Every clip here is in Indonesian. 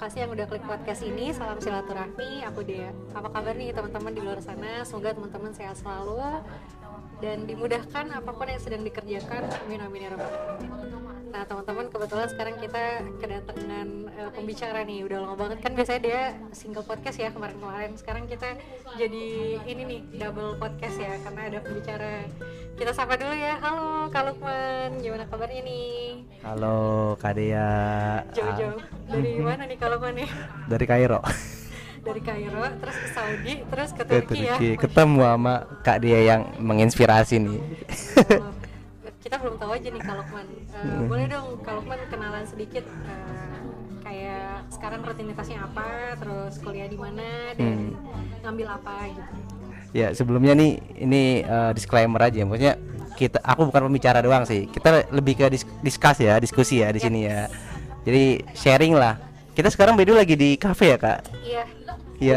kasih yang udah klik podcast ini. Salam silaturahmi. Aku Dea. Apa kabar nih teman-teman di luar sana? Semoga teman-teman sehat selalu dan dimudahkan apa pun yang sedang dikerjakan. Amin amin ya rabbal. Nah teman-teman kebetulan sekarang kita kedatangan uh, pembicara nih udah lama banget kan biasanya dia single podcast ya kemarin-kemarin sekarang kita jadi ini nih double podcast ya karena ada pembicara kita sapa dulu ya halo Kak gimana kabarnya nih Halo Kak Dea. Jauh-jauh. Dari mana nih Lukman nih dari Kairo. Dari Kairo terus ke Saudi terus ke ke Turki ya? Turki. Ketemu sama Kak Dea yang menginspirasi nih. Oh, kita belum tahu aja nih Kak Lukman Eh, boleh dong Kak Lukman kenalan sedikit eh, kayak sekarang rutinitasnya apa terus kuliah di mana dan ngambil apa gitu. Ya sebelumnya nih ini eh, disclaimer aja maksudnya kita aku bukan pembicara doang sih. Kita lebih ke dis discuss ya diskusi ya di sini ya. Jadi sharing lah. Kita sekarang bedu lagi di cafe ya kak? Iya. Iya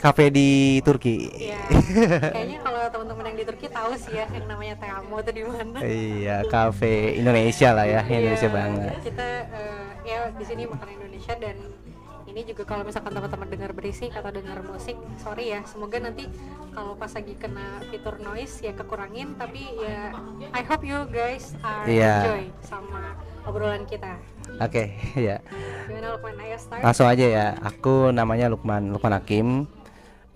cafe di Turki. Iya. Kayaknya kalau teman-teman yang di Turki tahu sih ya yang namanya Teamo itu di mana. Iya cafe Indonesia lah ya Indonesia Iya, banget. Kita eh, ya di sini makan Indonesia dan ini juga kalau misalkan teman-teman dengar berisik atau dengar musik sorry ya semoga nanti kalau pas lagi kena fitur noise ya kekurangin tapi ya I hope you guys are Iya. enjoy sama obrolan kita. Oke ya. Gimana Lukman? Ayo start. Langsung aja ya. Aku namanya Lukman Lukman Hakim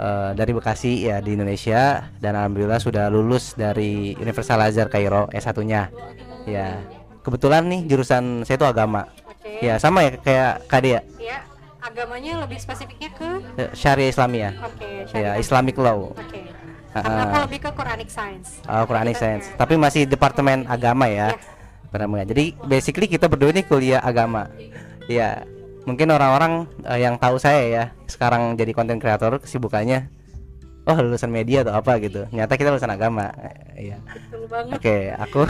eh, dari Bekasi ya di Indonesia dan alhamdulillah sudah lulus dari Universal Azhar Kairo S1 nya ya. Kebetulan nih jurusan saya itu agama. Oke. Ya sama ya kayak Kadia ya agamanya lebih spesifiknya ke? Eh, Syariah Islamiyah. Oke ya syariat. Islamic Law. Oke. Ah, karena aku ah. lebih ke Quranic Science? Oh, Quranic Kita Science. Ke- tapi masih departemen agama ya. Benar-benar. jadi basically kita berdua ini kuliah agama. Ya mungkin orang-orang eh, yang tahu saya ya sekarang jadi konten kreator kesibukannya oh lulusan media atau apa? gitu. Nyata kita lulusan agama. Eh, iya. Betul banget. Oke aku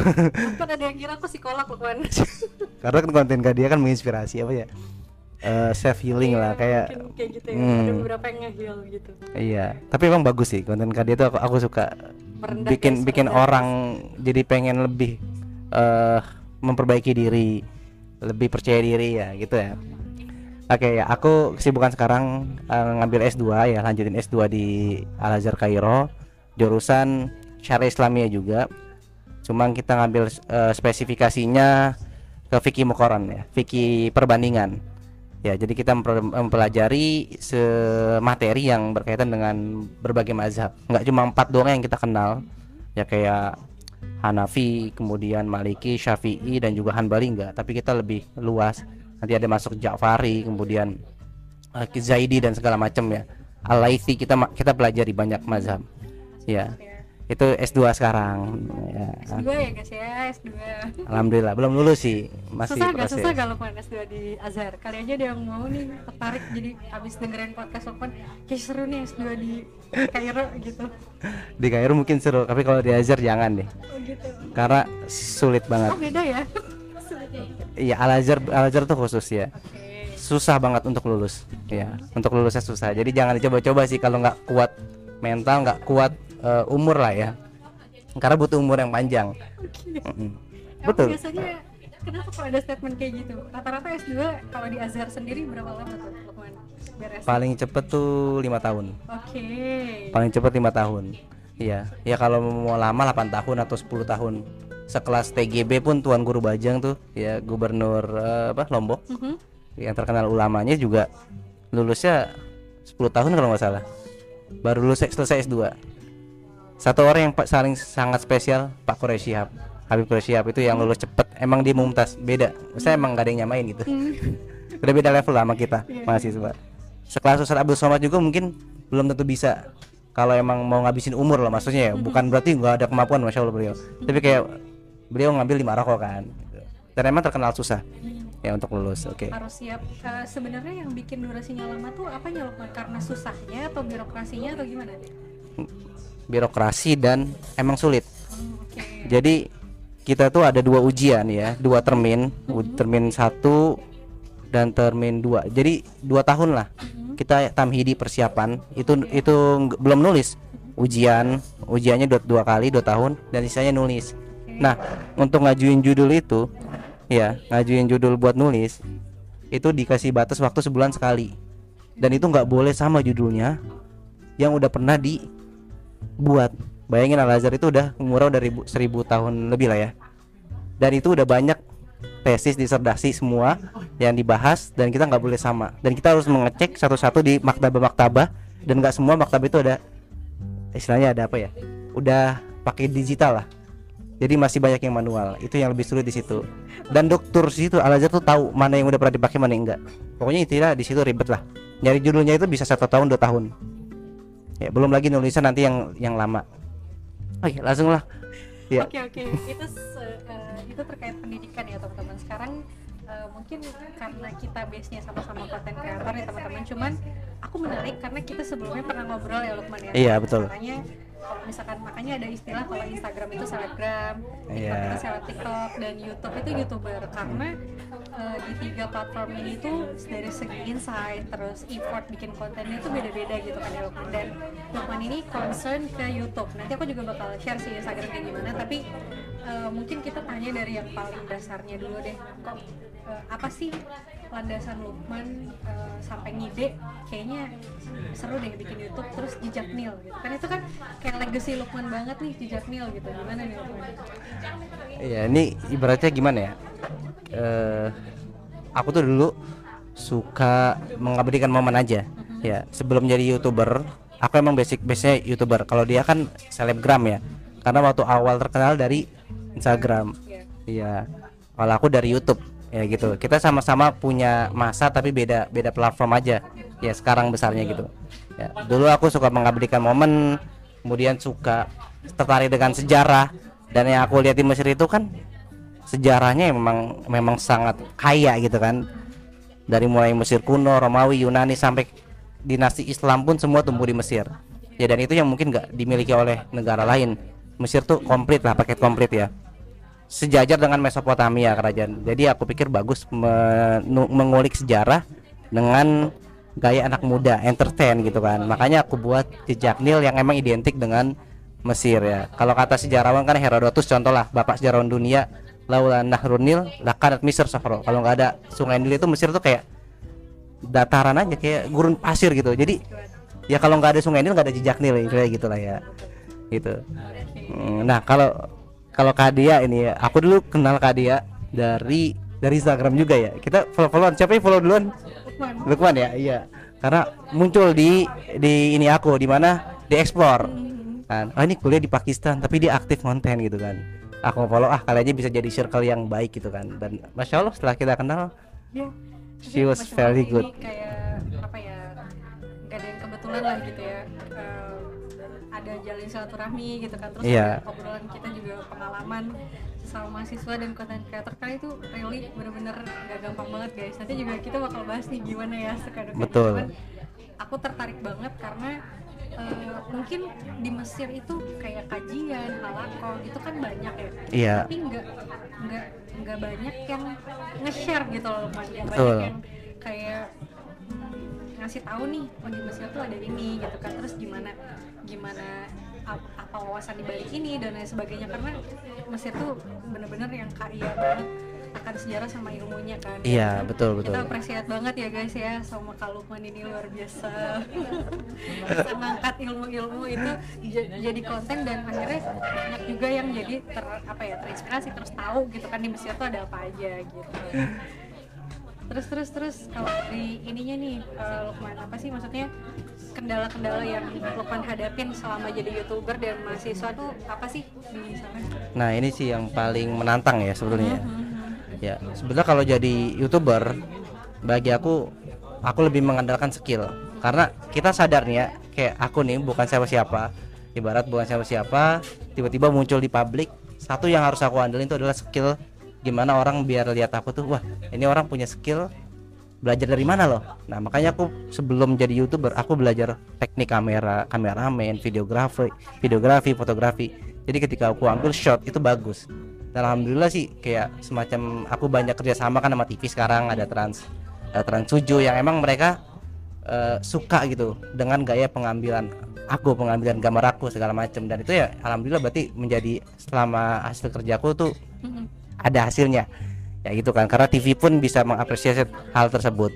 kan ada yang kira aku psikolog Lukman. Karena kan konten dia kan menginspirasi apa ya Eh, self healing lah kayak Mungkin kayak gitu ya. Hmm. ada beberapa yang nge-heal gitu. Iya tapi emang bagus sih konten dia tuh aku, aku suka Merendah bikin bikin orang jadi pengen lebih eh memperbaiki diri lebih percaya diri ya gitu ya. Oke ya aku kesibukan sekarang eh, ngambil S2 ya lanjutin S2 di Al Azhar Kairo jurusan Syariah Islamiyah juga. Cuman kita ngambil eh, spesifikasinya ke fikih mukoron ya fikih perbandingan ya jadi kita mempelajari semateri yang berkaitan dengan berbagai mazhab. Nggak cuma empat doang yang kita kenal. Ya kayak Hanafi kemudian Maliki Syafi'i dan juga Hanbali enggak tapi kita lebih luas. Nanti ada masuk Ja'fari kemudian eh, Zaidi dan segala macam ya. Al-Laitsi kita kita pelajari banyak mazhab. Ya itu S2 sekarang. Ya. S2 ya guys ya S2 Alhamdulillah belum lulus sih masih susah gak proses. susah gak Lukman S2 di Azhar? Kali aja ada yang mau nih tertarik jadi abis dengerin podcast Lukman kayak seru nih S2 di Kairo gitu. Di Kairo mungkin seru tapi kalau di Azhar jangan deh. Oh gitu. Karena sulit banget. Oh beda ya? Iya Al Azhar Al Azhar tuh khusus ya. Oke. Susah banget untuk lulus ya. Untuk lulusnya susah. Jadi jangan dicoba-coba sih kalau nggak kuat mental nggak kuat eh, umur lah ya. Karena butuh umur yang panjang. Kamu betul. biasanya kenapa kalau ada statement kayak gitu? Rata-rata S2 kalau di Azhar sendiri berapa lama tuh Lukman beres? Paling cepet tuh lima tahun. Oke. Paling cepet lima tahun. Iya. Ya kalau mau lama 8 tahun atau 10 tahun. Sekelas TGB pun Tuan Guru Bajang tuh ya gubernur eh, apa Lombok. Mhm. yang terkenal ulamanya juga lulusnya 10 tahun kalau nggak salah. Baru lulus selesai S2 satu orang yang saling sangat spesial Pak Quraisy Shihab. Habib Quraisy Shihab itu yang lulus cepet. Emang dia mumtaz beda. Saya emang gak ada yang nyamain gitu. Udah beda level lah sama kita mahasiswa. Sekelas Ustaz Abdul Somad juga mungkin belum tentu bisa kalau emang mau ngabisin umur lah maksudnya ya. Bukan berarti nggak ada kemampuan masya Allah beliau. Tapi kayak beliau ngambil lima rokok kan. Dan emang terkenal susah ya untuk lulus oke. Harus siap. Eh, sebenarnya yang bikin durasinya lama tuh apanya Lukman? Karena susahnya atau birokrasinya atau gimana birokrasi dan emang sulit. Jadi kita tuh ada dua ujian ya dua termin U- termin satu dan termin dua. Jadi dua tahun lah kita tamhidi persiapan. Itu itu belum nulis. Ujian ujiannya dua, dua kali dua tahun dan sisanya nulis. Nah untuk ngajuin judul itu ya ngajuin judul buat nulis itu dikasih batas waktu sebulan sekali. Dan itu nggak boleh sama judulnya yang udah pernah dibuat bayangin Al Azhar itu udah umurnya udah ribu, seribu tahun lebih lah ya. Dan itu udah banyak tesis disertasi semua yang dibahas dan kita nggak boleh sama. Dan kita harus mengecek satu-satu di maktabah-maktabah dan nggak semua maktabah itu ada istilahnya ada apa ya udah pakai digital lah. Jadi masih banyak yang manual itu yang lebih sulit di situ. Dan dokter situ Al Azhar tuh tahu mana yang udah pernah dipakai mana yang enggak pokoknya intinya di situ ribet lah. Nyari judulnya itu bisa satu tahun dua tahun ya belum lagi nulisan nanti yang yang lama oke langsung lah ya Oke oke itu eh, itu terkait pendidikan ya teman-teman. Sekarang eh, mungkin karena kita base nya sama-sama konten kreator ya teman-teman. Cuman aku menarik karena kita sebelumnya pernah ngobrol ya Lukman ya. Iya, betul. Kalau misalkan makanya ada istilah kalau Instagram itu selebgram, TikTok Iya. itu seleb TikTok dan YouTube itu youtuber. Karena eh, di tiga platform ini tuh dari segi insight terus effort bikin kontennya itu beda-beda gitu kan ya Lukman dan Lukman ini concern ke YouTube. Nanti aku juga bakal share sih Instagram kayak gimana tapi eh, mungkin kita tanya dari yang paling dasarnya dulu deh. kok eh, apa sih landasan Lukman eh, sampai ngide kayaknya seru deh bikin YouTube terus jejak Nil gitu kan itu kan kayak legacy Lukman banget nih jejak Nil gitu gimana nih Lukman? Iya, ini ibaratnya gimana ya? Eh, aku tuh dulu suka mengabadikan momen aja. Ya, sebelum jadi youtuber, aku emang basic base youtuber. Kalau dia kan selebgram ya, karena waktu awal terkenal dari Instagram. Iya. Iya. Kalau aku dari YouTube, ya gitu. Kita sama-sama punya masa tapi beda beda platform aja. Ya sekarang besarnya gitu. Ya, dulu aku suka mengabadikan momen, kemudian suka tertarik dengan sejarah dan yang aku lihat di Mesir itu kan sejarahnya memang memang sangat kaya gitu kan. Dari mulai Mesir kuno, Romawi, Yunani sampai dinasti Islam pun semua tumbuh di Mesir. Ya dan itu yang mungkin nggak dimiliki oleh negara lain. Mesir tuh komplit lah, paket komplit ya sejajar dengan Mesopotamia kerajaan. Jadi aku pikir bagus mengulik sejarah dengan gaya anak muda, entertain gitu kan. Makanya aku buat jejak Nil yang emang identik dengan Mesir ya. Kalau kata sejarawan kan Herodotus contoh lah, bapak sejarawan dunia, laula nahrun Nil lakanat Mesir safro. Kalau nggak ada sungai Nil itu Mesir tuh kayak dataran aja kayak gurun pasir gitu. Jadi ya kalau nggak ada sungai Nil nggak ada jejak Nil kayak gitulah ya. Gitu. Hmm, Nah, kalau kalau Kadia ini ya, aku dulu kenal Kadia dari dari Instagram juga ya. Kita follow-followan. Siapa yang follow duluan? Lukman Lukman ya, iya. Karena muncul di di ini aku di mana di explore. Kan. Oh ini kuliah di Pakistan tapi dia aktif konten gitu kan. Aku follow ah kali aja bisa jadi circle yang baik gitu kan. Dan masya Allah setelah kita kenal ya She was very good. ini kayak apa ya nggak ada yang kebetulan lah gitu ya Eh, ada jalin silaturahmi gitu kan terus ada obrolan kita juga pengalaman sama mahasiswa dan konten creator kali itu really bener-bener gak gampang banget guys nanti juga kita bakal bahas nih gimana ya suka duka Betul. Cuman aku tertarik banget karena eh, mungkin di Mesir itu kayak kajian halakon itu kan banyak ya Iya. tapi nggak nggak nggak banyak yang nge-share gitu loh Lukman. Betul. banyak yang kayak hmm, ngasih tahu nih oh di Mesir tuh ada ini gitu kan. Terus gimana gimana ap- apa wawasan di balik ini dan lain sebagainya. Karena Mesir tuh bener-bener yang kaya banget akan sejarah sama ilmunya kan. Iya, betul betul. kita appreciate banget ya guys ya sama Kak Lukman ini luar biasa. Bisa ngangkat ilmu-ilmu itu jadi konten dan akhirnya banyak juga yang jadi ter apa ya terinspirasi terus tahu gitu kan di Mesir tuh ada apa aja gitu terus terus terus kalau di ininya nih eh, Lukman apa sih maksudnya kendala-kendala yang Lukman hadapin selama jadi youtuber dan mahasiswa tuh apa sih di sana? Nah, ini sih yang paling menantang ya sebetulnya. Mhm. Ya, sebenarnya kalau jadi youtuber bagi aku aku lebih mengandalkan skill karena kita sadar nih ya kayak aku nih bukan siapa-siapa ibarat bukan siapa-siapa tiba-tiba muncul di publik satu yang harus aku andelin itu adalah skill gimana orang biar lihat aku tuh wah ini orang punya skill belajar dari mana loh? Nah makanya aku sebelum jadi youtuber aku belajar teknik kamera kameramen videografi videografi fotografi. Jadi ketika aku ambil shot itu bagus. Dan alhamdulillah sih kayak semacam aku banyak kerjasama kan sama TV sekarang ada trans ada trans 7 yang emang mereka eh, suka gitu dengan gaya pengambilan aku pengambilan gambar aku segala macam dan itu ya alhamdulillah berarti menjadi selama hasil kerjaku tuh. Ada hasilnya. Ya gitu kan karena TV pun bisa mengapresiasi hal tersebut.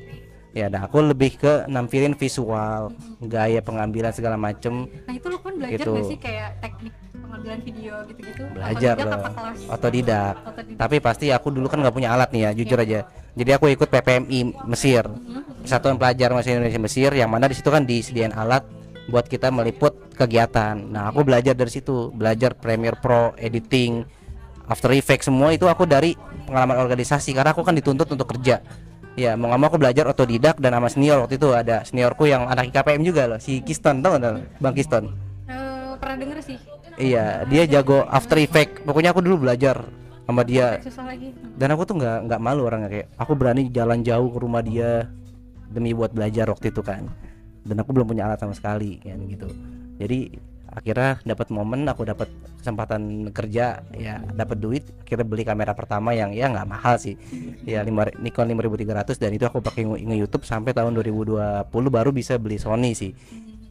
Ya nah aku lebih ke nampilin visual gaya pengambilan segala macem. Nah itu lo kan belajar Gitu. nggak sih kayak teknik pengambilan video gitu-gitu? Belajar kelas? Otodidak. Otodidak. tapi pasti aku dulu kan nggak punya alat nih ya jujur aja. Jadi aku ikut PPMI Mesir. Satuan Pelajar Mahasiswa Indonesia Mesir yang mana di situ kan disediain alat buat kita meliput kegiatan. Nah aku belajar dari situ. Belajar Premiere Pro editing After Effects semua itu aku dari pengalaman organisasi karena aku kan dituntut untuk kerja ya mau nggak mau aku belajar otodidak dan sama senior waktu itu ada seniorku yang anak IKPM juga loh si Kiston tau nggak Bang Kiston Eh, pernah denger sih Iya, dia jago After Effect. Pokoknya aku dulu belajar sama dia. susah lagi Dan aku tuh nggak nggak malu orangnya kayak aku berani jalan jauh ke rumah dia demi buat belajar waktu itu kan. Dan aku belum punya alat sama sekali kan gitu. Jadi akhirnya dapat momen aku dapat kesempatan kerja ya dapat duit. Kita beli kamera pertama yang ya nggak mahal sih. Ya lima Nikon 5300 dan itu aku pakai nge YouTube sampai tahun 2020 baru bisa beli Sony sih.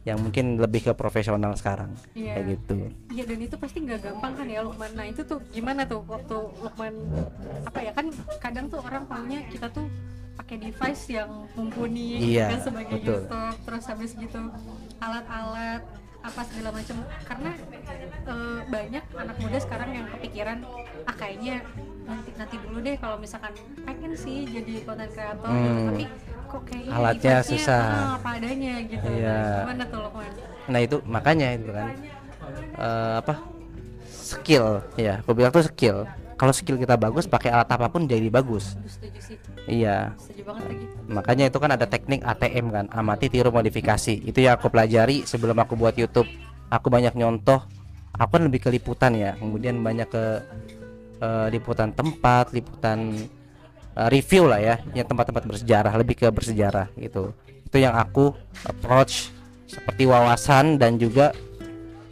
Yang mungkin lebih ke profesional sekarang. Iya. kayak gitu. Iya dan itu pasti nggak gampang kan ya Lukman. Nah itu tuh gimana tuh waktu Lukman apa ya kan kadang tuh orang maunya kita tuh pakai device yang mumpuni Iya, kan sebagai betul. YouTube terus habis gitu alat-alat apa segala macam. Karena eh, banyak anak muda sekarang yang kepikiran ah kayaknya nanti nanti dulu deh kalau misalkan pengen sih jadi konten kreator gitu. Hmm. tapi kok kayaknya Alatnya susah. ah, apa adanya gitu. Iya. Nah, gimana tuh Lukman nah itu makanya itu kan. Eh, apa? Skill. Ya aku bilang tuh skill kalau skill kita bagus pakai alat apa pun jadi bagus. Aduh, setuju sih. Iya. Setuju banget lagi. Makanya itu kan ada teknik ATM kan amati tiru modifikasi. Itu yang aku pelajari sebelum aku buat YouTube. Aku banyak nyontoh. Aku kan lebih ke liputan ya. Kemudian banyak ke eh, liputan tempat liputan eh, review lah ya. Yang tempat-tempat bersejarah lebih ke bersejarah gitu. Itu yang aku approach seperti wawasan dan juga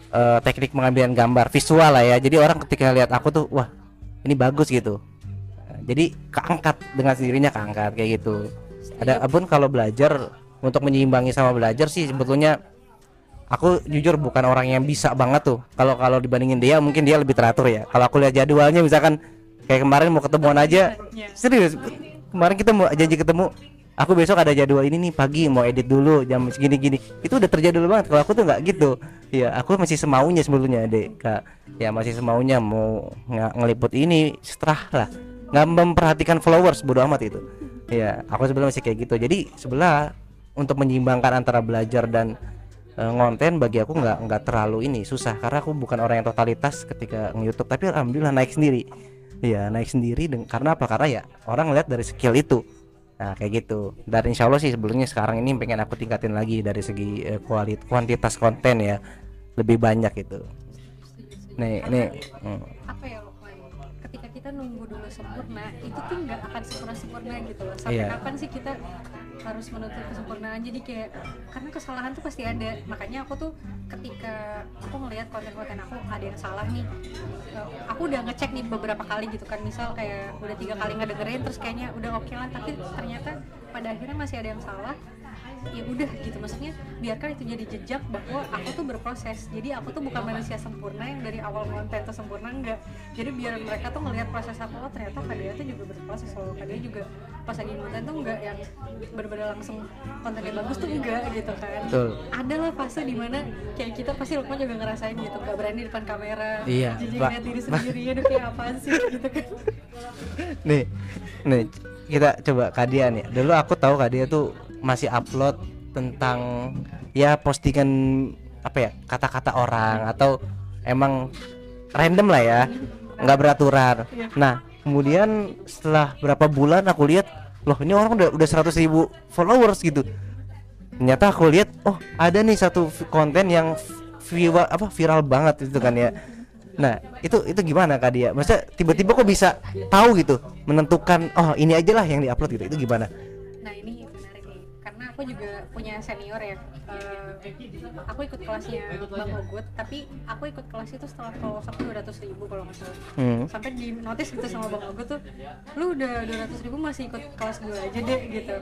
eh, teknik pengambilan gambar visual lah ya. Jadi orang ketika lihat aku tuh wah ini bagus gitu. Jadi keangkat dengan sendirinya keangkat kayak gitu. Ada pun kalau belajar untuk menyeimbangi sama belajar sih sebetulnya aku jujur bukan orang yang bisa banget tuh. Kalau kalau dibandingin dia mungkin dia lebih teratur ya. Kalau aku lihat jadwalnya misalkan kayak kemarin mau ketemuan aja Iya. serius kemarin kita mau janji ketemu aku besok ada jadwal ini nih pagi mau edit dulu jam segini gini itu udah terjadwal banget kalau aku tuh nggak gitu. Ya aku masih semaunya sebetulnya dek kak. Ya masih semaunya mau nge- ngeliput ini setelah lah. Nggak memperhatikan followers bodo amat itu. Ya aku sebenarnya masih kayak gitu. Jadi sebelah untuk menyeimbangkan antara belajar dan eh, ngonten bagi aku nggak nggak terlalu ini susah. Karena aku bukan orang yang totalitas ketika nge-youtube tapi alhamdulillah naik sendiri. Ya naik sendiri karena apa? Karena ya orang lihat dari skill itu nah kayak gitu. Dan insya Allah sih sebelumnya sekarang ini pengen aku tingkatin lagi dari segi eh, kualit kuantitas konten ya. Lebih banyak itu nih nih. Hmm. apa ya kita nunggu dulu sempurna itu tuh nggak akan sempurna sempurna gitu loh. Sampai Iya. kapan sih kita harus menuntut kesempurnaan? Jadi kayak karena kesalahan tuh pasti ada. Makanya aku tuh ketika aku ngelihat konten-konten aku ada yang salah nih. Eh, aku udah ngecek nih beberapa kali gitu kan. Misal kayak udah tiga kali ngedengerin terus kayaknya udah oke lah. Tapi ternyata pada akhirnya masih ada yang salah ya udah gitu. Maksudnya biarkan itu jadi jejak bahwa aku tuh berproses. Jadi aku tuh bukan manusia sempurna yang dari awal konten tuh sempurna enggak. Jadi biar mereka tuh ngelihat proses aku oh ternyata Kadea tuh juga berproses loh. Kadea juga pas lagi konten tuh enggak yang bener-bener langsung kontennya bagus tuh enggak gitu kan. Betul. ada lah fase di mana kayak kita pasti Lukman juga ngerasain gitu nggak berani depan kamera Iya, jadi ngeliat diri sendiri aduh kayak apaan sih? Gitu kan. Nih nih kita coba Kadia nih. Dulu aku tahu Kadia tuh masih upload tentang ya postingan apa ya kata-kata orang atau emang random lah ya nggak beraturan. Nah kemudian setelah berapa bulan aku lihat loh ini orang udah udah 100 ribu followers gitu. Ternyata aku lihat oh ada nih satu konten yang viral apa viral banget itu kan ya. Nah itu itu gimana kak dia? Maksudnya tiba-tiba kok bisa tahu gitu menentukan oh ini aja lah yang diupload gitu itu gimana aku juga punya senior ya. Eh, aku ikut kelasnya Bang Ogut, tapi aku ikut kelas itu setelah followers aku 200 ribu kalau nggak salah. hmm. Sampai di notice gitu sama Bang Ogut tuh, lu udah 200 ribu masih ikut kelas gue aja deh gitu.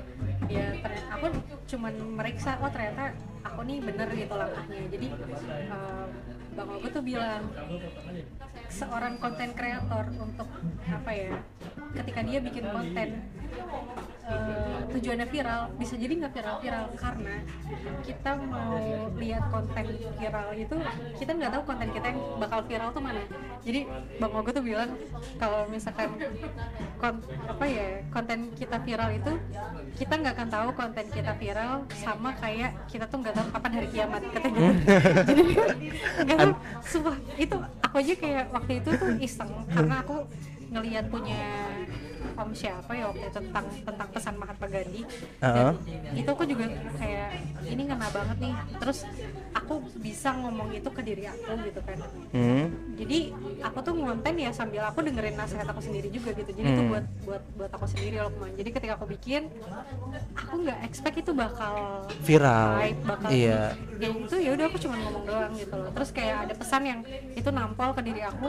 Ya ternyata aku cuman meriksa, oh ternyata aku nih bener gitu langkahnya. Jadi eh, bang Ogo tuh bilang seorang konten kreator untuk apa ya ketika dia bikin konten eh, tujuannya viral bisa jadi nggak viral-viral karena kita mau lihat konten viral itu kita nggak tahu konten kita yang bakal viral tuh mana jadi bang Ogo tuh bilang kalau misalkan kon- apa ya konten kita viral itu kita nggak akan tahu konten kita viral sama kayak kita tuh nggak tahu kapan hari kiamat katanya gitu. jadi nggak tahu sumpah itu aku aja kayak waktu itu tuh iseng karena aku ngelihat punya om siapa ya waktu itu tentang tentang pesan Mahatma Gandhi. Dan itu aku juga kayak ini ngena banget nih. Terus aku bisa ngomong itu ke diri aku gitu kan. Hmm. jadi aku tuh ngonten ya sambil aku dengerin nasihat aku sendiri juga gitu. Jadi itu Hmm. buat buat buat aku sendiri loh Kemang. jadi ketika aku bikin aku nggak expect itu bakal viral. hype bakal iya. Ya itu ya udah aku cuma ngomong doang gitu loh. Terus kayak ada pesan yang itu nampol ke diri aku.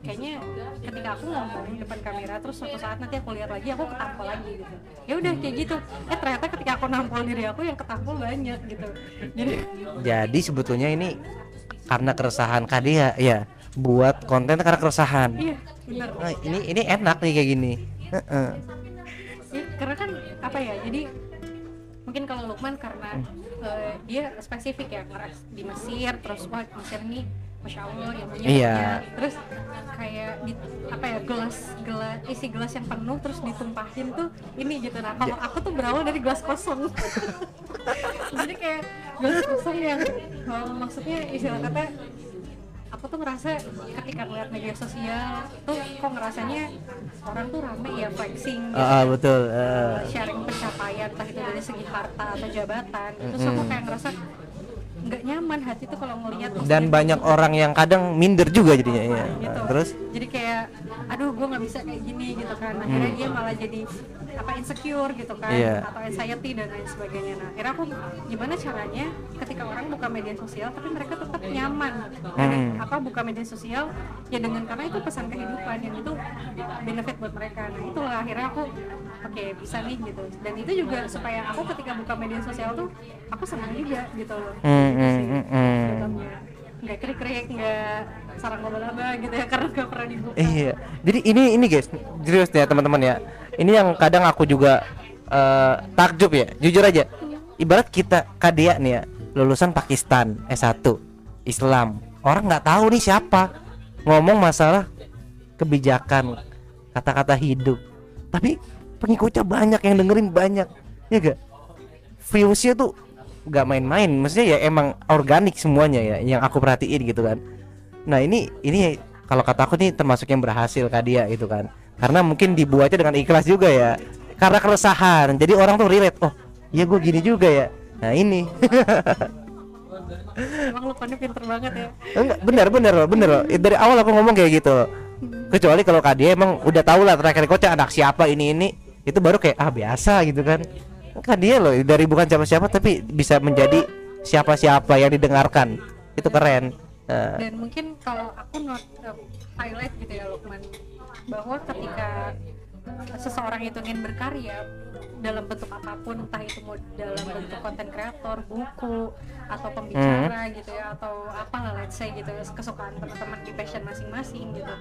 Kayaknya ketika aku ngomong di depan kamera terus suatu saat nanti aku lihat lagi aku ketampol lagi gitu. Ya udah kayak gitu. Eh ternyata ketika aku nampol diri aku yang ketampol banyak gitu. Jadi jadi sebetulnya ini karena keresahan Kadia ya buat konten karena keresahan. Iya benar. Nah, ini ini enak nih kayak gini. Ya, karena kan apa ya jadi mungkin kalau Lukman karena eh, dia spesifik ya ngeras di Mesir terus wah Mesir ini masya Allah ilmunya Iya. terus kayak di apa ya gelas gelas isi gelas yang penuh terus ditumpahin tuh ini gitu. Nah kalau aku tuh berawal dari gelas kosong. Jadi kayak gelas kosong yang eh, maksudnya istilah kata aku tuh ngerasa ketika ngeliat media sosial tuh kok ngerasanya orang tuh rame ya flexing gitu. Ah, ah, betul eh. sharing pencapaian entah itu dari segi harta atau jabatan terus aku kayak ngerasa nggak nyaman hati tuh kalau ngelihat dan banyak orang yang kadang minder juga jadinya ya gitu. Nah, terus? Jadi kayak aduh gue nggak bisa kayak gini gitu kan. Akhirnya dia malah jadi apa insecure gitu kan Hmm. Iya. atau anxiety dan lain sebagainya. Nah akhirnya aku gimana caranya ketika orang buka media sosial tapi mereka tetap nyaman? Dengan Hmm. apa buka media sosial? Ya dengan karena itu pesan kehidupan yang itu benefit buat mereka. Nah itulah akhirnya aku oke bisa nih gitu dan itu juga supaya aku ketika buka media sosial tuh aku senang juga gitu loh hmm, sih hmm, hmm. dalamnya. nggak nggak sarang laba-laba gitu ya karena nggak pernah dibuka Iya. Jadi ini ini guys, serius ya teman-teman ya. Ini yang kadang aku juga eh, takjub ya, jujur aja. Ibarat kita Kadia nih ya, lulusan Pakistan S1 Islam. Orang nggak tahu nih siapa ngomong masalah kebijakan, kata-kata hidup. Tapi pengikutnya banyak yang dengerin banyak. Ya gak? Viewsnya tuh nggak main-main. Maksudnya ya emang organik semuanya ya yang aku perhatiin gitu kan. Nah ini ini kalau kata aku nih termasuk yang berhasil Kadia gitu kan. Karena mungkin dibuatnya dengan ikhlas juga ya. Karena keresahan. Jadi orang tuh relate Oh iya gue gini juga ya. Nah ini. Emang lu pandai pinter banget ya. Enggak bener bener loh bener loh. Dari awal aku ngomong kayak gitu. Kecuali kalau Kadia emang udah tahu lah terakhir coachnya anak siapa ini ini Itu baru kayak ah biasa gitu kan. Kadia loh dari bukan siapa-siapa tapi bisa menjadi siapa-siapa yang didengarkan. Itu keren. Nah, dan mungkin kalau aku not uh, highlight gitu ya Lukman bahwa ketika seseorang itu ingin berkarya dalam bentuk apa pun entah itu mau dalam bentuk konten kreator buku atau pembicara gitu ya atau apalah let's say gitu kesukaan teman-teman di passion masing-masing gitu.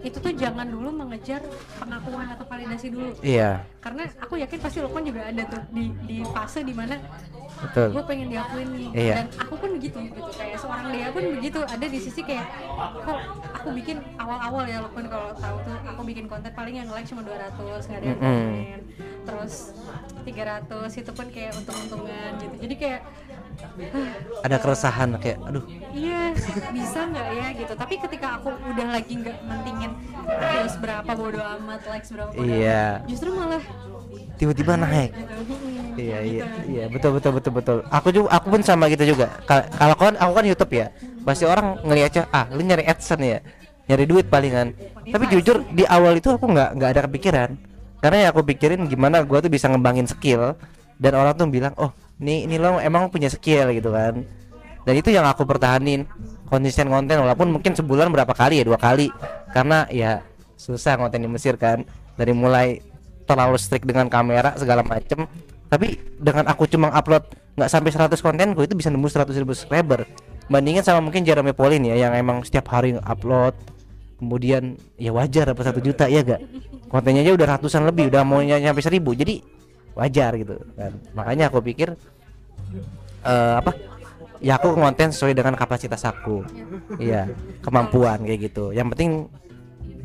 Itu tuh jangan dulu mengejar pengakuan atau validasi dulu. Iya. Karena aku yakin pasti Lukman juga ada tuh di di fase di mana betul. gue pengen diakuin nih. Iya. dan aku pun begitu gitu. Kayak seorang dia pun begitu. Ada di sisi kayak kok aku bikin awal-awal ya walaupun kalau tahu tuh aku bikin konten paling yang like cuma 200 nggak ada yang Mm-mm. komen. Terus 300 itu pun kayak untung-untungan gitu. Jadi kayak ada keresahan kayak aduh. Iya bisa nggak ya gitu. Tapi ketika aku udah lagi nggak mentingin views berapa bodo amat likes berapa bodo Iya. amat justru malah tiba-tiba naik. gitu. Iya iya iya. Betul betul betul betul. Aku juga aku pun sama gitu juga. Ka- kalau kan aku kan YouTube ya. Pasti orang ngeliatnya ah lu nyari adsense ya? Nyari duit palingan. Tapi jujur di awal itu aku nggak nggak ada kepikiran karena ya aku pikirin gimana gua tuh bisa ngembangin skill dan orang tuh bilang oh ini ini lo emang punya skill gitu kan. Dan itu yang aku pertahanin konsisten konten walaupun mungkin sebulan berapa kali ya dua kali. Karena ya susah konten di Mesir kan dari mulai terlalu strict dengan kamera segala macem. Tapi dengan aku cuma upload nggak sampai 100 konten gue itu bisa nembus 100 ribu subscriber. Bandingin sama mungkin Jeremy Pauline ya yang emang setiap hari upload kemudian ya wajar dapat satu juta ya gak kontennya aja udah ratusan lebih udah mau ny- nyampe seribu jadi wajar gitu kan. Makanya aku pikir eh apa ya aku konten sesuai dengan kapasitas aku. Iya kemampuan kayak gitu. Yang penting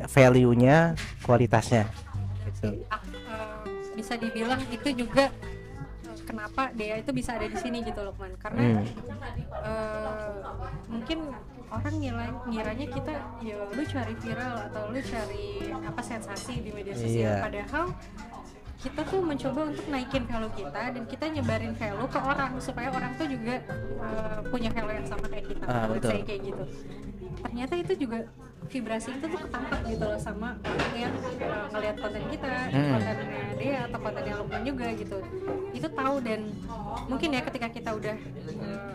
value nya kualitasnya. Gitu. Eh, bisa dibilang itu juga eh, kenapa Dea itu bisa ada di sini gitu Lukman karena Hmm. eh, mungkin orang ngira ngiranya kita ya lu cari viral atau lu cari apa sensasi di media sosial Iya. padahal kita tuh mencoba untuk naikin value kita dan kita nyebarin value ke orang supaya orang tuh juga eh, punya value yang sama kayak kita Ah, betul. kayak gitu ternyata itu juga vibrasi itu tuh ketangkap gitu loh sama orang yang eh, ngelihat konten kita Hmm. kontennya dia atau kontennya Lukman juga gitu itu tahu dan mungkin ya ketika kita udah eh,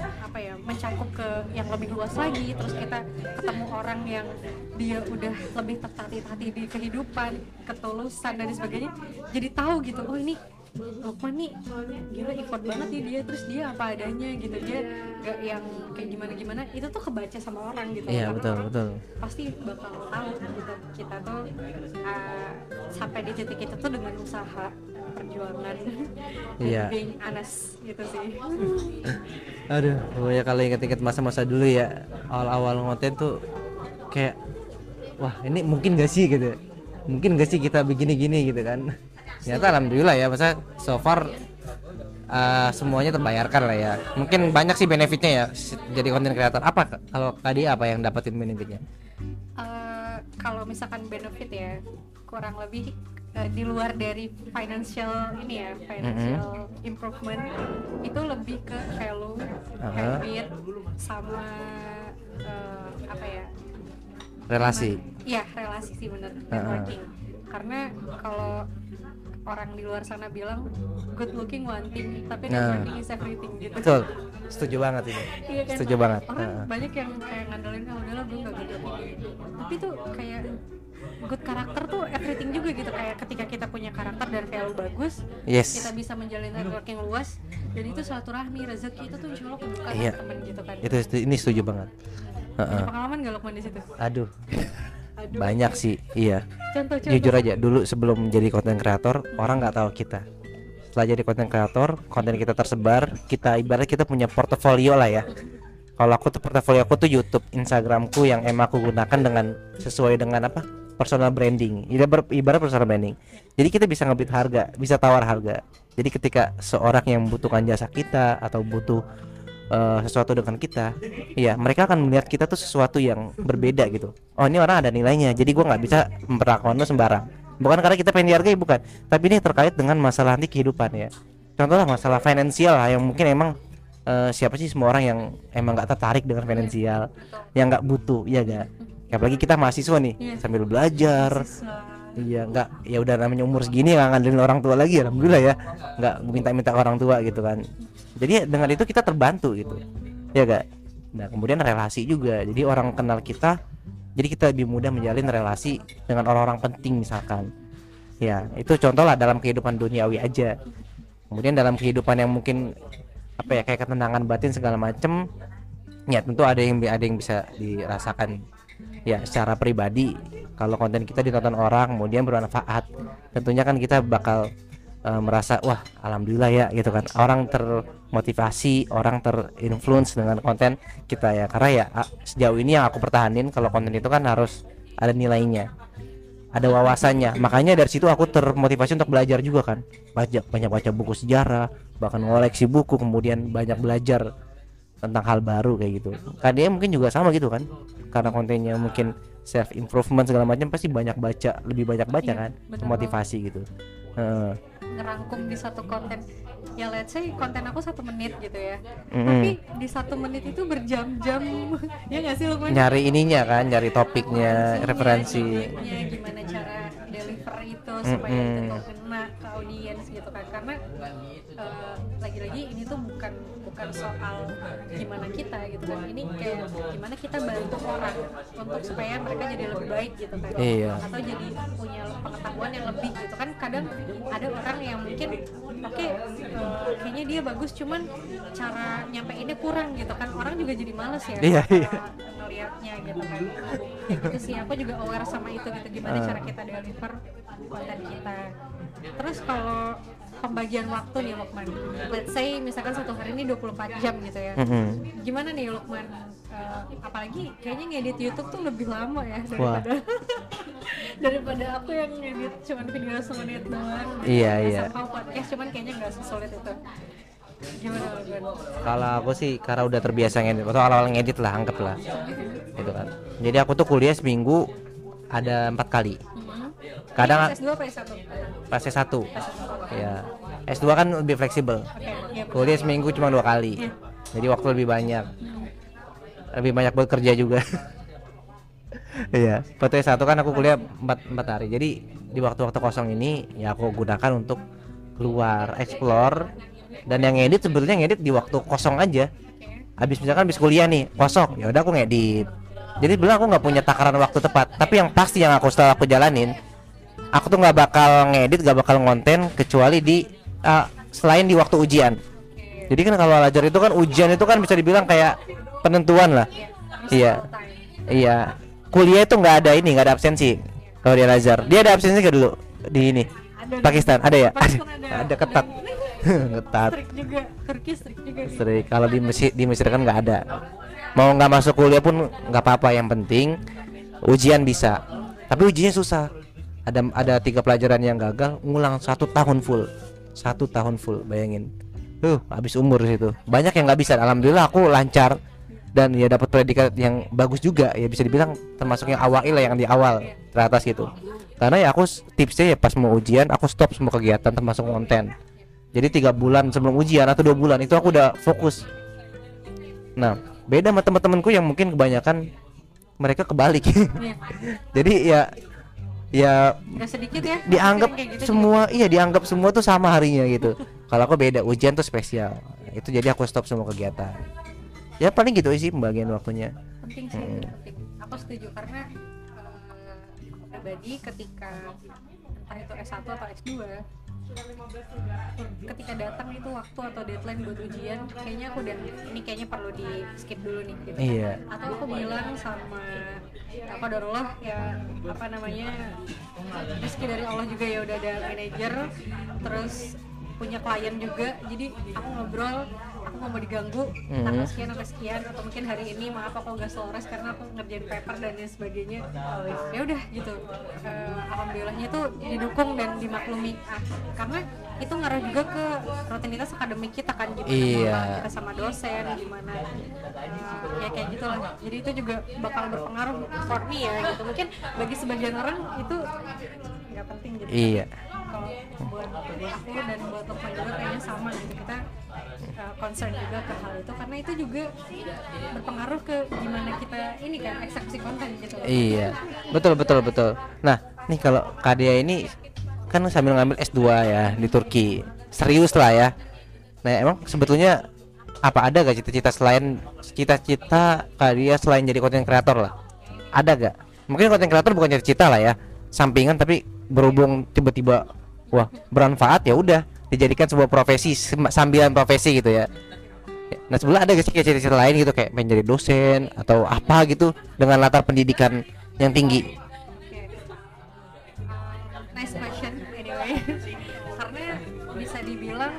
apa ya mencakup ke yang lebih luas lagi. Terus kita ketemu orang yang dia udah lebih tertatih-tatih di kehidupan ketulusan dan sebagainya jadi tahu gitu oh ini Lukman nih gila effort banget nih dia terus dia apa adanya gitu. Dia gak yang kayak gimana gimana itu tuh kebaca sama orang gitu. Iya betul orang betul. pasti bakal tahu gitu kita tuh uh, sampai di titik itu tuh dengan usaha perjuangan Iya. being honest gitu sih. Aduh pokoknya kalau inget-inget masa-masa dulu ya awal-awal konten tuh kayak wah ini mungkin gak sih gitu. Mungkin gak sih kita begini-gini gitu kan. Ternyata alhamdulillah ya masa so far uh, semuanya terbayarkan lah ya. Mungkin banyak sih benefitnya ya jadi konten kreator. Apa kalau tadi apa yang dapetin benefitnya? Uh, kalau misalkan benefit ya kurang lebih uh, di luar dari financial ini ya financial improvement itu lebih ke value Aha. habit sama uh, apa ya relasi Iya relasi sih bener networking. Karena kalau orang di luar sana bilang good looking one thing, tapi Nah. networking is everything gitu. betul setuju banget ini Iya kan? setuju banget Orang Heeh. banyak yang kayak ngandelin ah udahlah gue gak good looking. Tapi tuh kayak good karakter tuh everything juga gitu. Kayak ketika kita punya karakter dan value bagus yes. kita bisa menjalin networking luas. Dan itu silaturahmi rezeki itu tuh insya Allah kebuka Iya. teman gitu kan. Itu ini setuju banget. Heeh. Punya pengalaman gak Lukman di situ? Aduh. Aduh. Banyak sih iya. Contoh contoh jujur aja dulu sebelum jadi konten kreator orang nggak tahu kita. Setelah jadi konten kreator konten kita tersebar kita ibarat kita punya portofolio lah ya. Kalau aku tuh portofolio aku tuh YouTube Instagramku yang emang aku gunakan dengan sesuai dengan apa personal branding. Ibarat ibarat personal branding. Jadi kita bisa ngebit harga bisa tawar harga. Jadi ketika seorang yang membutuhkan jasa kita atau butuh eh, sesuatu dengan kita ya mereka akan melihat kita tuh sesuatu yang berbeda gitu. Oh ini orang ada nilainya jadi gua nggak bisa memperlakukan lo sembarang. Bukan karena kita pengen dihargai bukan. Tapi ini terkait dengan masalah nanti kehidupan ya. Contohnya masalah finansial yang mungkin emang eh, siapa sih semua orang yang emang nggak tertarik dengan finansial yang nggak butuh ya gak apalagi kita mahasiswa nih Iya. sambil belajar Siswa. Iya, nggak ya udah namanya umur segini nggak ngandelin orang tua lagi, alhamdulillah ya, nggak minta-minta orang tua gitu kan. Jadi dengan itu kita terbantu gitu, ya gak. Nah kemudian relasi juga, jadi orang kenal kita, jadi kita lebih mudah menjalin relasi dengan orang-orang penting misalkan. Ya itu contoh lah dalam kehidupan duniawi aja. Kemudian dalam kehidupan yang mungkin apa ya kayak ketenangan batin segala macem, ya tentu ada yang ada yang bisa dirasakan ya secara pribadi kalau konten kita ditonton orang kemudian bermanfaat tentunya kan kita bakal eh, merasa wah alhamdulillah ya gitu kan. Orang termotivasi orang terinfluence dengan konten kita ya. Karena ya sejauh ini yang aku pertahanin kalau konten itu kan harus ada nilainya ada wawasannya. Makanya dari situ aku termotivasi untuk belajar juga kan. Banyak banyak baca buku sejarah bahkan ngoleksi buku kemudian banyak belajar tentang hal baru kayak gitu. Dia mungkin juga sama gitu kan. Karena kontennya mungkin self improvement segala macam pasti banyak baca lebih banyak baca Iya, kan motivasi gitu. Heeh. ngerangkum di satu konten. Ya let's say konten aku satu menit gitu ya. Mm-mm. tapi di satu menit itu berjam-jam. Ya nggak sih Lukman? nyari ininya kan nyari topiknya Referensinya, referensi. gimana cara itu supaya itu Mm-mm. tuh kena ke audiens gitu kan karena eh, lagi-lagi ini tuh bukan bukan soal gimana kita gitu kan ini kayak gimana kita bantu orang untuk supaya mereka jadi lebih baik gitu kan Iya. atau jadi punya pengetahuan yang lebih gitu kan kadang ada orang yang mungkin oke eh, kayaknya dia bagus cuman cara nyampeinnya kurang gitu kan orang juga jadi males ya Iya, iya. ngeliatnya gitu kan gitu sih aku juga aware sama itu gitu gimana Ah. cara kita deliver konten kita. Terus kalau pembagian waktu nih Lukman let's say misalkan satu hari ini 24 jam gitu ya. Mm-mm. gimana nih Lukman Eh, apalagi kayaknya ngedit YouTube tuh lebih lama ya daripada daripada aku yang ngedit cuman video semenit doang. Iya, iya. Podcast cuman kayaknya nggak sesulit itu. Gimana Kalau aku sih karena udah terbiasa ngedit atau awal-awal ngedit lah anggap lah gitu kan. Jadi aku tuh kuliah seminggu ada empat kali. Kadang S2 apa S1? pas S1 S1 ya S2 kan lebih fleksibel. Oke, iya Kuliah seminggu cuma dua kali. Iya. Jadi waktu lebih banyak. Lebih banyak buat kerja juga. Iya, waktu S1 kan aku kuliah 4, 4 hari. Jadi di waktu-waktu kosong ini ya aku gunakan untuk keluar, explore dan yang ngedit sebetulnya ngedit di waktu kosong aja. Habis misalkan habis kuliah nih, kosong, ya udah aku ngedit. Jadi sebenarnya aku nggak punya takaran waktu tepat, tapi yang pasti yang aku setelah aku jalanin, aku tuh nggak bakal ngedit, nggak bakal ngonten kecuali di ah, selain di waktu ujian. Jadi kan kalau belajar itu kan ujian itu kan bisa dibilang kayak penentuan lah. Iya. Iya. Kuliah itu nggak ada ini, nggak ada absensi. Kalau di Al Azhar, dia ada absensi nggak dulu di ini? Ada. Pakistan ada ya? Pakistan ada. ada ketat. ketat. Strik juga, Turki strik juga sih. Sering. Kalau di Mesir di Mesir kan nggak ada. Mau nggak masuk kuliah pun nggak apa-apa. Yang penting ujian bisa. Tapi ujiannya susah. Ada ada tiga pelajaran yang gagal, ngulang satu tahun full. Satu tahun full, bayangin. Tuh, habis umur situ. Banyak yang nggak bisa. Alhamdulillah aku lancar dan ya dapat predikat yang bagus juga ya bisa dibilang termasuk yang awal lah yang di awal teratas gitu karena ya aku tipsnya ya pas mau ujian aku stop semua kegiatan termasuk konten jadi tiga bulan sebelum ujian atau dua bulan itu aku udah fokus nah beda sama teman-temanku yang mungkin kebanyakan mereka kebalik jadi ya ya sedikit ya? dianggap gitu juga. semua iya dianggap semua tuh sama harinya gitu. Kalau aku beda ujian tuh spesial. Itu jadi aku stop semua kegiatan. Ya paling gitu sih pembagian waktunya. Penting sih Hmm. penting. Aku setuju karena aku pribadi ketika entah itu S1 atau S2 ketika datang itu waktu atau deadline buat ujian kayaknya aku udah ini kayaknya perlu di skip dulu nih gitu. Iya. atau aku bilang sama ya kodarullah ya apa namanya rezeki dari Allah juga ya udah ada manajer terus punya klien juga. Jadi aku ngobrol aku nggak mau diganggu. Tanggal Mhm. sekian sampai sekian atau mungkin hari ini maaf aku nggak selaras karena aku ngerjain paper dan lain sebagainya. Ya udah gitu. Eh, alhamdulillahnya itu didukung dan dimaklumi. Ah, karena itu ngaruh juga ke rutinitas akademik kita kan gimana Iya. kita sama dosen gimana eh, ya kayak gitulah. Jadi itu juga bakal berpengaruh for me ya gitu. Mungkin bagi sebagian orang itu nggak penting gitu. Iya. kalau buat aku dan buat Lukman juga kayaknya sama gitu. Kita uh, concern juga ke hal itu karena itu juga berpengaruh ke gimana kita ini kan eksekusi konten gitu. Iya, betul betul betul. Nah, nih kalau Kadia ini kan sambil ngambil S2 ya di Turki. Serius lah ya. Nah, emang sebetulnya apa ada gak cita-cita selain cita-cita Kadia selain jadi konten kreator lah? Ada gak? Mungkin konten kreator bukan cita-cita lah ya, sampingan tapi berhubung tiba-tiba wah bermanfaat ya udah dijadikan sebuah profesi sambilan profesi gitu ya. Nah sebelah ada gak sih cita-cita lain gitu kayak pengen jadi dosen atau apa gitu dengan latar pendidikan yang tinggi? Nice question anyway karena bisa dibilang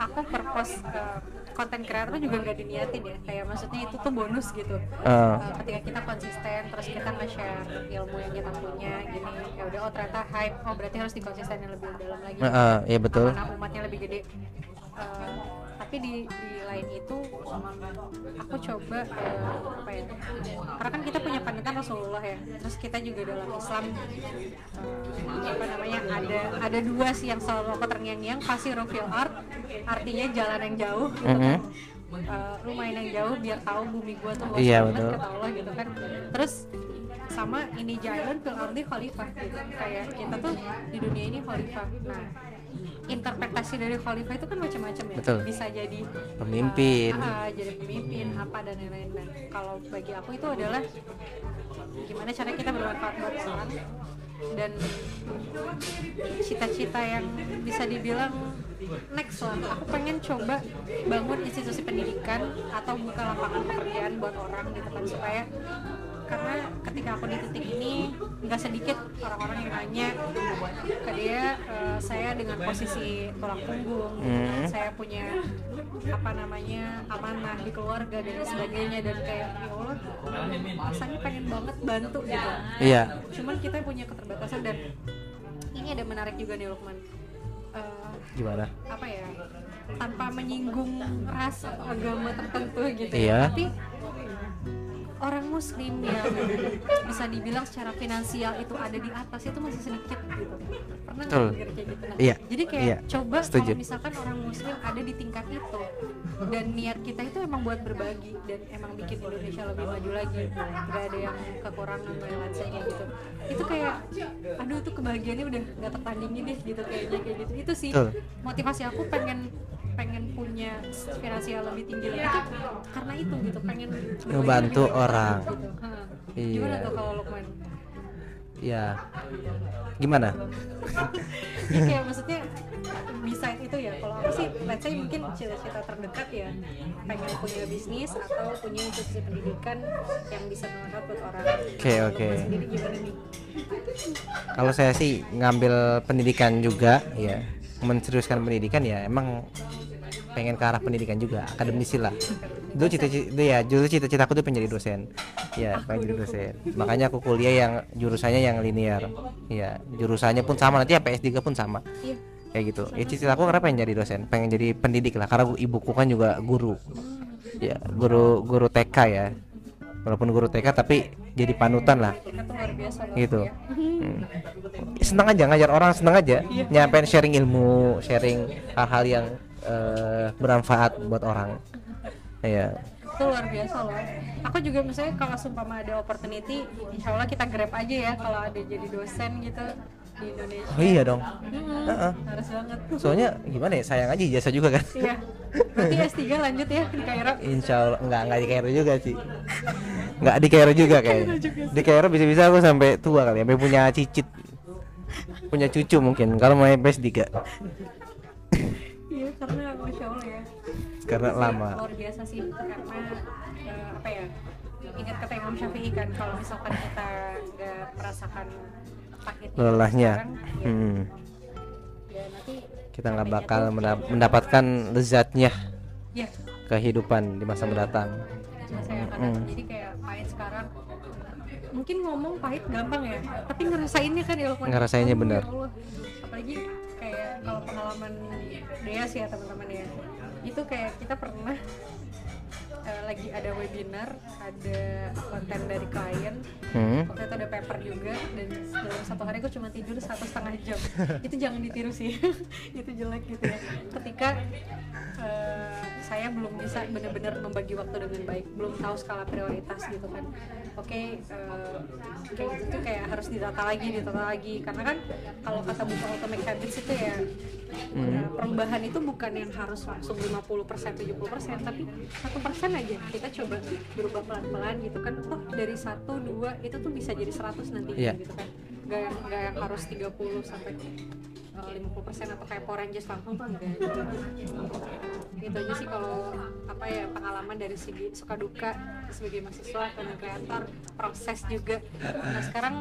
aku purpose uh, konten kreator juga nggak diniatin ya. Kayak maksudnya itu tuh bonus gitu. Uh, ketika kita konsisten terus kita nge-share ilmu yang kita punya gini. Ya udah oh ternyata hype. Oh berarti harus dikonsistenin lebih dalam lagi. Eh, eh, iya betul. amanah umatnya lebih gede. Uh, tapi di di lain itu aku coba uh, apa ya karena kan kita punya panutan Rasulullah ya terus kita juga dalam Islam uh, apa namanya ada ada dua sih yang selalu aku terngiang-ngiang pasti Rofil Art artinya jalan yang jauh gitu kan Mhm. Uh, lumayan yang jauh biar tahu bumi gua tuh luas Iya, banget betul. kata Allah gitu kan terus sama ini jalan fil ardi khalifah gitu kayak kita tuh di dunia ini khalifah nah interpretasi dari khalifah itu kan macam-macam ya Betul. bisa jadi Pemimpin. ah, ah, jadi pemimpin apa dan lain-lain dan kalau bagi aku itu adalah gimana cara kita bermanfaat buat orang dan cita-cita yang bisa dibilang next lah aku pengen coba bangun institusi pendidikan atau buka lapangan pekerjaan buat orang gitu kan supaya karena ketika aku di titik ini nggak sedikit orang-orang yang nanya ke dia eh, saya dengan posisi tulang punggung. Hmm. saya punya apa namanya amanah di keluarga dan sebagainya dan kayak ya Allah rasanya pengen banget bantu gitu Iya. cuman kita punya keterbatasan dan ini ada menarik juga nih Lukman Eh, Gimana? apa ya tanpa menyinggung ras atau agama tertentu gitu Iya. ya tapi orang muslim yang bisa dibilang secara finansial itu ada di atas itu masih sedikit gitu pernah Betul. kayak gitu Nah, Iya. jadi kayak Iya. coba Setuju. kalau misalkan orang muslim ada di tingkat itu dan niat kita itu emang buat berbagi dan emang bikin Indonesia lebih maju lagi nggak ada yang kekurangan kayak gitu itu kayak aduh tuh kebahagiaannya udah nggak tertandingi deh gitu kayaknya kayak gitu itu sih Betul. motivasi aku pengen pengen punya finansial lebih tinggi lagi tuh karena itu gitu pengen Ngebantu orang. gitu. Iya. gimana tuh kalau Lukman Ya. Gimana? ya kayak maksudnya beside itu ya kalau aku sih let's say mungkin cita-cita terdekat ya pengen punya bisnis atau punya institusi pendidikan yang bisa bermanfaat buat orang Oke, Kalau oke. Lukman sendiri gimana nih Kalau saya sih ngambil pendidikan juga, ya menseriuskan pendidikan ya emang pengen ke arah pendidikan juga akademisi lah. Dulu cita-cita ya dulu cita-citaku tuh pengen jadi dosen. Ya pengen jadi dosen. makanya aku kuliah yang jurusannya yang linear. Ya jurusannya pun sama nanti ya PS3 pun sama. Iya. Kayak gitu. Ya cita aku kenapa pengen jadi dosen pengen jadi pendidik lah karena ibuku kan juga guru. Ya guru guru TK ya walaupun guru TK tapi jadi panutan lah. Gitu. ya. Hmm. senang aja ngajar orang senang aja. Nyampein sharing ilmu sharing hal-hal yang eh, bermanfaat buat orang. Ya itu luar biasa loh. Aku juga misalnya kalau sumpama ada opportunity insya Allah kita grab aja ya kalau ada jadi dosen gitu di Indonesia. Oh iya dong. Hmm, Heeh. harus banget. Soalnya gimana ya sayang aja jasa juga kan. Iya. Berarti S3 lanjut ya di Kairo Insya Allah nggak nggak di Kairo juga sih. Nggak di Kairo juga kayaknya. di Kairo bisa-bisa aku sampai tua kali sampai punya cicit. Punya cucu mungkin kalau mau PS3 iya karena Masya Allah ya. Karena lama. luar biasa sih karena eh, apa ya ingat kata Imam Syafi'i kan kalau misalkan kita nggak merasakan lelahnya ya, hmm. ya nanti kita nggak bakal mendap- mendapatkan lezatnya ya kehidupan di masa mendatang masa yang akan Hmm. datang. jadi kayak pahit sekarang mungkin ngomong pahit gampang ya tapi ngerasainnya kan ya. Ngerasainnya benar. ya apalagi kayak kalau pengalaman Dea sih ya teman-teman ya itu kayak kita pernah eh, lagi ada webinar ada konten dari klien. Hmm. waktu itu ada paper juga dan dalam satu hari aku cuma tidur satu setengah jam. Itu jangan ditiru sih. Itu jelek gitu ya. Ketika eh, saya belum bisa benar-benar membagi waktu dengan baik belum tahu skala prioritas gitu kan oke eh, kayak gitu tuh kayak harus ditata lagi ditata lagi. Karena kan kalau kata buku Atomic Habits itu ya eh, perubahan itu bukan yang harus langsung 50% 70% tapi satu persen aja. Kita coba berubah pelan-pelan gitu kan. Oh dari satu dua itu tuh bisa jadi 100 nanti Iya. gitu kan. Nggak yang nggak yang harus 30 sampai uh, 50% atau kayak Power Rangers langsung tuh enggak gitu aja sih kalau apa ya pengalaman dari segi suka duka sebagai mahasiswa dan kreator proses juga. Nah sekarang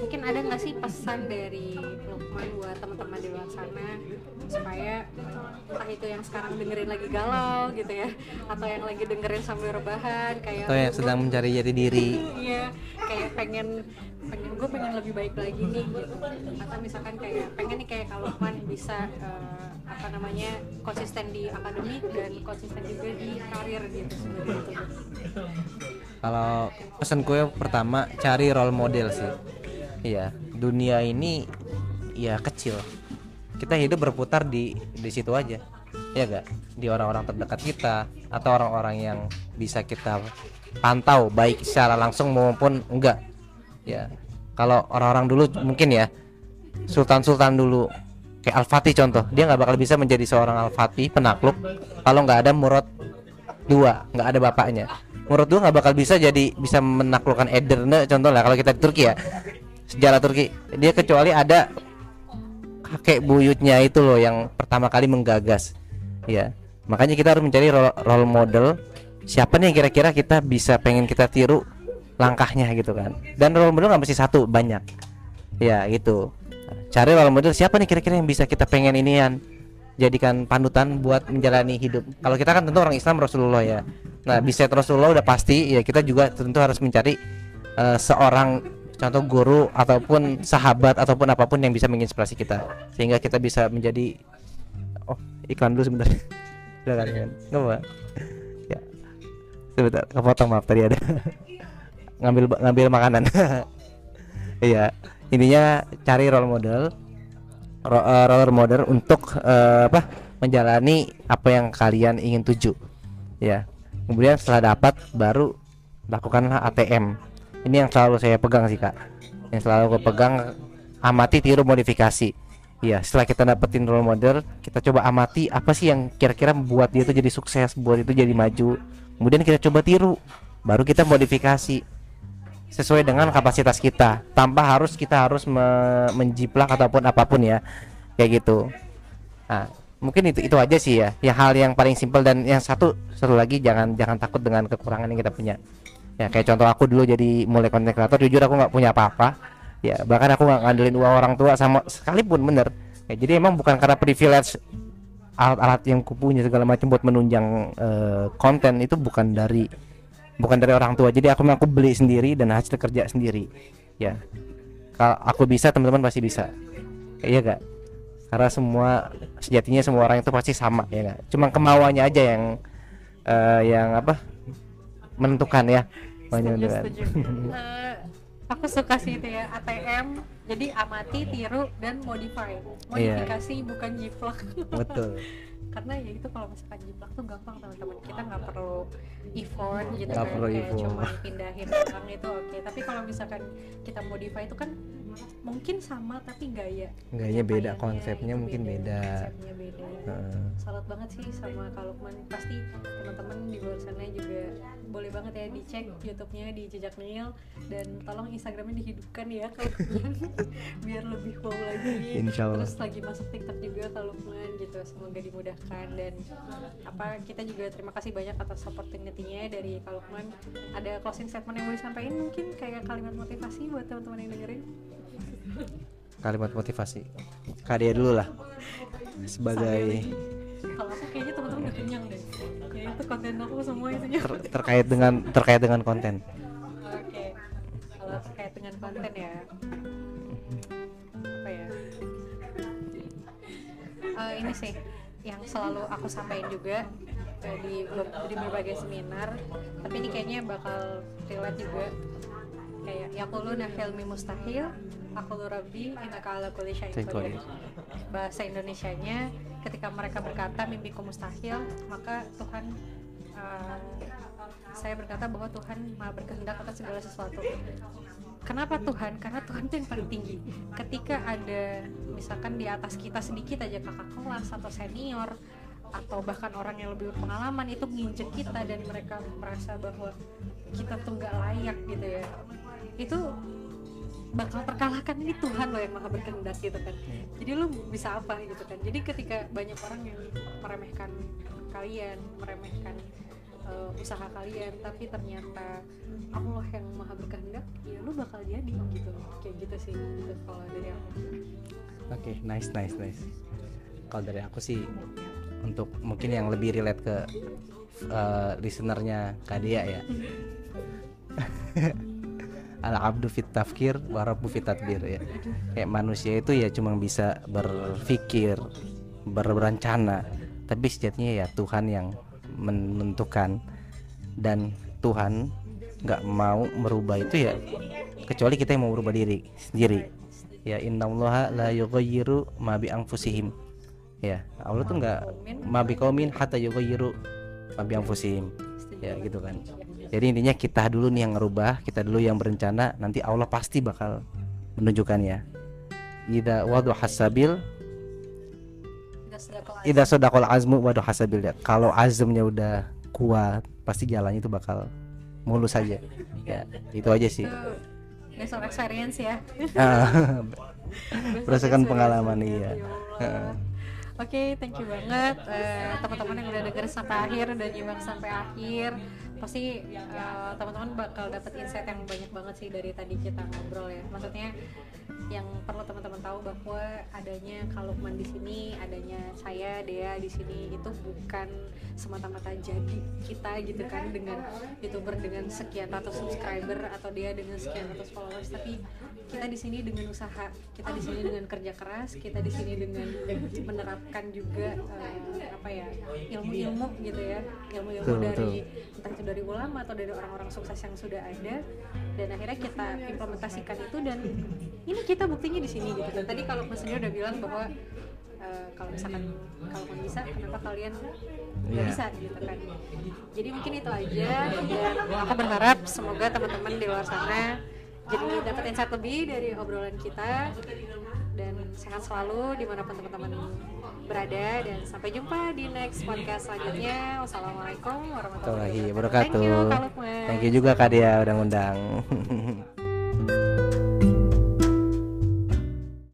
mungkin ada nggak sih pesan dari Lukman buat teman-teman di luar sana supaya entah itu yang sekarang dengerin lagi galau gitu ya atau yang lagi dengerin sambil rebahan kayak atau yang sedang mencari jati diri. Iya kayak pengen pengen gue pengen lebih baik lagi nih gitu. Atau misalkan kayak pengen nih kayak kalau Lukman bisa eh, apa namanya konsisten di akademik dan konsisten juga di karir gitu kalau pesanku yang pertama cari role model sih. Iya dunia ini ya kecil. Kita hidup berputar di di situ aja. Ya gak di orang-orang terdekat kita atau orang-orang yang bisa kita pantau baik secara langsung maupun enggak ya kalau orang-orang dulu mungkin ya sultan-sultan dulu kayak Al-Fatih contoh dia nggak bakal bisa menjadi seorang Al-Fatih penakluk kalau nggak ada Murad dua nggak ada bapaknya. Murad dua nggak bakal bisa jadi bisa menaklukkan Edirne contoh lah kalau kita di Turki ya. Sejarah Turki dia kecuali ada kakek buyutnya itu loh yang pertama kali menggagas ya. Makanya kita harus mencari role, model siapa nih kira-kira kita bisa pengen kita tiru langkahnya gitu kan. Dan role model nggak mesti satu banyak. Ya gitu cari role model siapa nih kira-kira yang bisa kita pengen inian? Jadikan panutan buat menjalani hidup. Kalau kita kan tentu orang Islam Rasulullah ya. Nah bisa Rasulullah udah pasti ya kita juga tentu harus mencari uh, seorang contoh guru ataupun sahabat ataupun apa pun yang bisa menginspirasi kita. Sehingga kita bisa menjadi oh iklan dulu sebentar. Silakan nggak apa ya. Sebentar kepotong maaf tadi ada. Ngambil ngambil makanan. Iya intinya cari role model uh, role model untuk uh, apa menjalani apa yang kalian ingin tuju. Ya. Kemudian setelah dapat baru lakukanlah ATM ini yang selalu saya pegang sih kak. Yang selalu gue pegang amati tiru modifikasi. Ya setelah kita dapetin role model kita coba amati apa sih yang kira-kira membuat dia itu jadi sukses buat itu jadi maju. Kemudian kita coba tiru baru kita modifikasi sesuai dengan kapasitas kita. Tanpa harus kita harus me menjiplak ataupun apa pun ya. Kayak gitu. Nah mungkin itu itu aja sih ya. Ya hal yang paling simpel dan yang satu satu lagi jangan jangan takut dengan kekurangan yang kita punya. Ya kayak contoh aku dulu jadi mulai konten kreator jujur aku nggak punya apa-apa. Ya bahkan aku nggak ngandelin uang orang tua sama sekalipun bener. Ya, jadi emang bukan karena privilege alat-alat yang kupunya segala macam buat menunjang uh, konten itu bukan dari bukan dari orang tua. Jadi aku aku beli sendiri dan hasil kerja sendiri. Ya. Kalau aku bisa teman-teman pasti bisa. Iya gak karena semua sejatinya semua orang itu pasti sama ya gak cuma kemauannya aja yang uh, yang apa? Menentukan ya. Menentukan. uh, aku suka sih itu ya ATM jadi amati tiru dan modify. Iya. modifikasi yeah. bukan jiplak betul karena ya itu kalau misalkan jiplak tuh gampang teman-teman kita nggak perlu effort gitu gak kan perlu kayak effort. cuma pindahin orang itu oke okay. tapi kalau misalkan kita modify itu kan mungkin sama tapi gaya. Gayanya beda konsepnya mungkin beda, konsepnya beda. Uh. salut banget sih sama kalau pasti teman-teman di luar sana juga boleh banget ya dicek YouTube-nya di jejak Nil dan tolong Instagramnya dihidupkan ya kalau biar lebih wow lagi. Insya Allah. terus lagi masuk TikTok juga kalau gitu. Semoga dimudahkan. Dan apa kita juga terima kasih banyak atas opportunity-nya dari Kalukman ada closing statement yang mau disampaikan mungkin? Kayak kalimat motivasi buat teman-teman yang dengerin kalimat motivasi. Kadia dulu lah. Sebagai kalau aku kayaknya teman-teman udah kenyang deh. Ya itu konten aku semua isinya Ter terkait dengan terkait dengan konten. Oke. Okay. kalau terkait dengan konten ya. Apa ya? Uh, ini sih yang selalu aku sampaikan juga uh, di di berbagai seminar. Tapi ini kayaknya bakal relate juga kayak yakuluna hilmi mustahil aku rabbi inaka ala kulli syai'in bahasa Indonesianya ketika mereka berkata mimpiku mustahil maka Tuhan uh, saya berkata bahwa Tuhan maha berkehendak atas segala sesuatu Kenapa Tuhan? Karena Tuhan itu yang paling tinggi. Ketika ada misalkan di atas kita sedikit aja kakak kelas atau senior atau bahkan orang yang lebih berpengalaman itu nginjek kita dan mereka merasa bahwa kita tuh nggak layak gitu ya. Itu bakal terkalahkan. Ini Tuhan loh yang maha berkehendak gitu kan. Jadi lu bisa apa gitu kan. Jadi ketika banyak orang yang meremehkan kalian meremehkan uh, usaha kalian tapi ternyata Allah yang maha berkehendak ya lu bakal jadi gitu. Kayak gitu sih gitu kalau dari aku. Oke okay, nice nice nice. Kalau dari aku sih untuk mungkin yang lebih relate ke uh, listenernya Kadia ya al abdu fit tafkir warabu fit tadbir ya. Kayak manusia itu ya cuma bisa berpikir berencana tapi sejatinya ya Tuhan yang menentukan. Dan Tuhan nggak mau merubah itu ya kecuali kita yang mau merubah diri sendiri. Ya innallaha la yughayyiru ma bi anfusihim. Ya Allah tuh nggak ma bi qaumin hatta yughayyiru ma bi anfusihim. Ya gitu kan jadi intinya kita dulu nih yang ngerubah kita dulu yang berencana nanti Allah pasti bakal menunjukkannya ida wadu hasabil Ida sodakol azmu waduh hasabil ya. Kalau azmnya udah kuat, pasti jalannya itu bakal mulus saja. Ya, itu aja sih. Based on experience ya. Berdasarkan pengalaman, iya. Ya. Oke, thank you banget eh, teman-teman yang udah denger sampai akhir dan nyimak sampai akhir. Pasti eh, teman-teman bakal dapat insight yang banyak banget sih dari tadi kita ngobrol ya. Maksudnya yang perlu teman-teman tahu bahwa adanya Kalukman di sini, adanya saya Dea di sini itu bukan semata-mata jadi kita gitu kan dengan youtuber dengan sekian ratus subscriber atau dia dengan sekian ratus followers, tapi kita di sini dengan usaha, kita di sini dengan kerja keras, kita di sini dengan menerapkan juga eh, apa ya ilmu-ilmu gitu ya, ilmu-ilmu dari entah itu dari ulama atau dari orang-orang sukses yang sudah ada dan akhirnya kita implementasikan itu dan ini kita buktinya di sini gitu. Dan tadi kalau Mas sendiri udah bilang bahwa eh, kalau misalkan kalau kamu bisa kenapa kalian nggak Iya. bisa gitu kan? Jadi mungkin itu aja. Dan aku berharap semoga teman-teman di luar sana jadi dapat insight lebih dari obrolan kita dan sehat selalu di mana pun teman-teman berada dan sampai jumpa di next podcast selanjutnya wassalamualaikum warahmatullahi wabarakatuh thank you wabarakatuh. Kak Lukman. Thank you juga Kak Dia udah ngundang.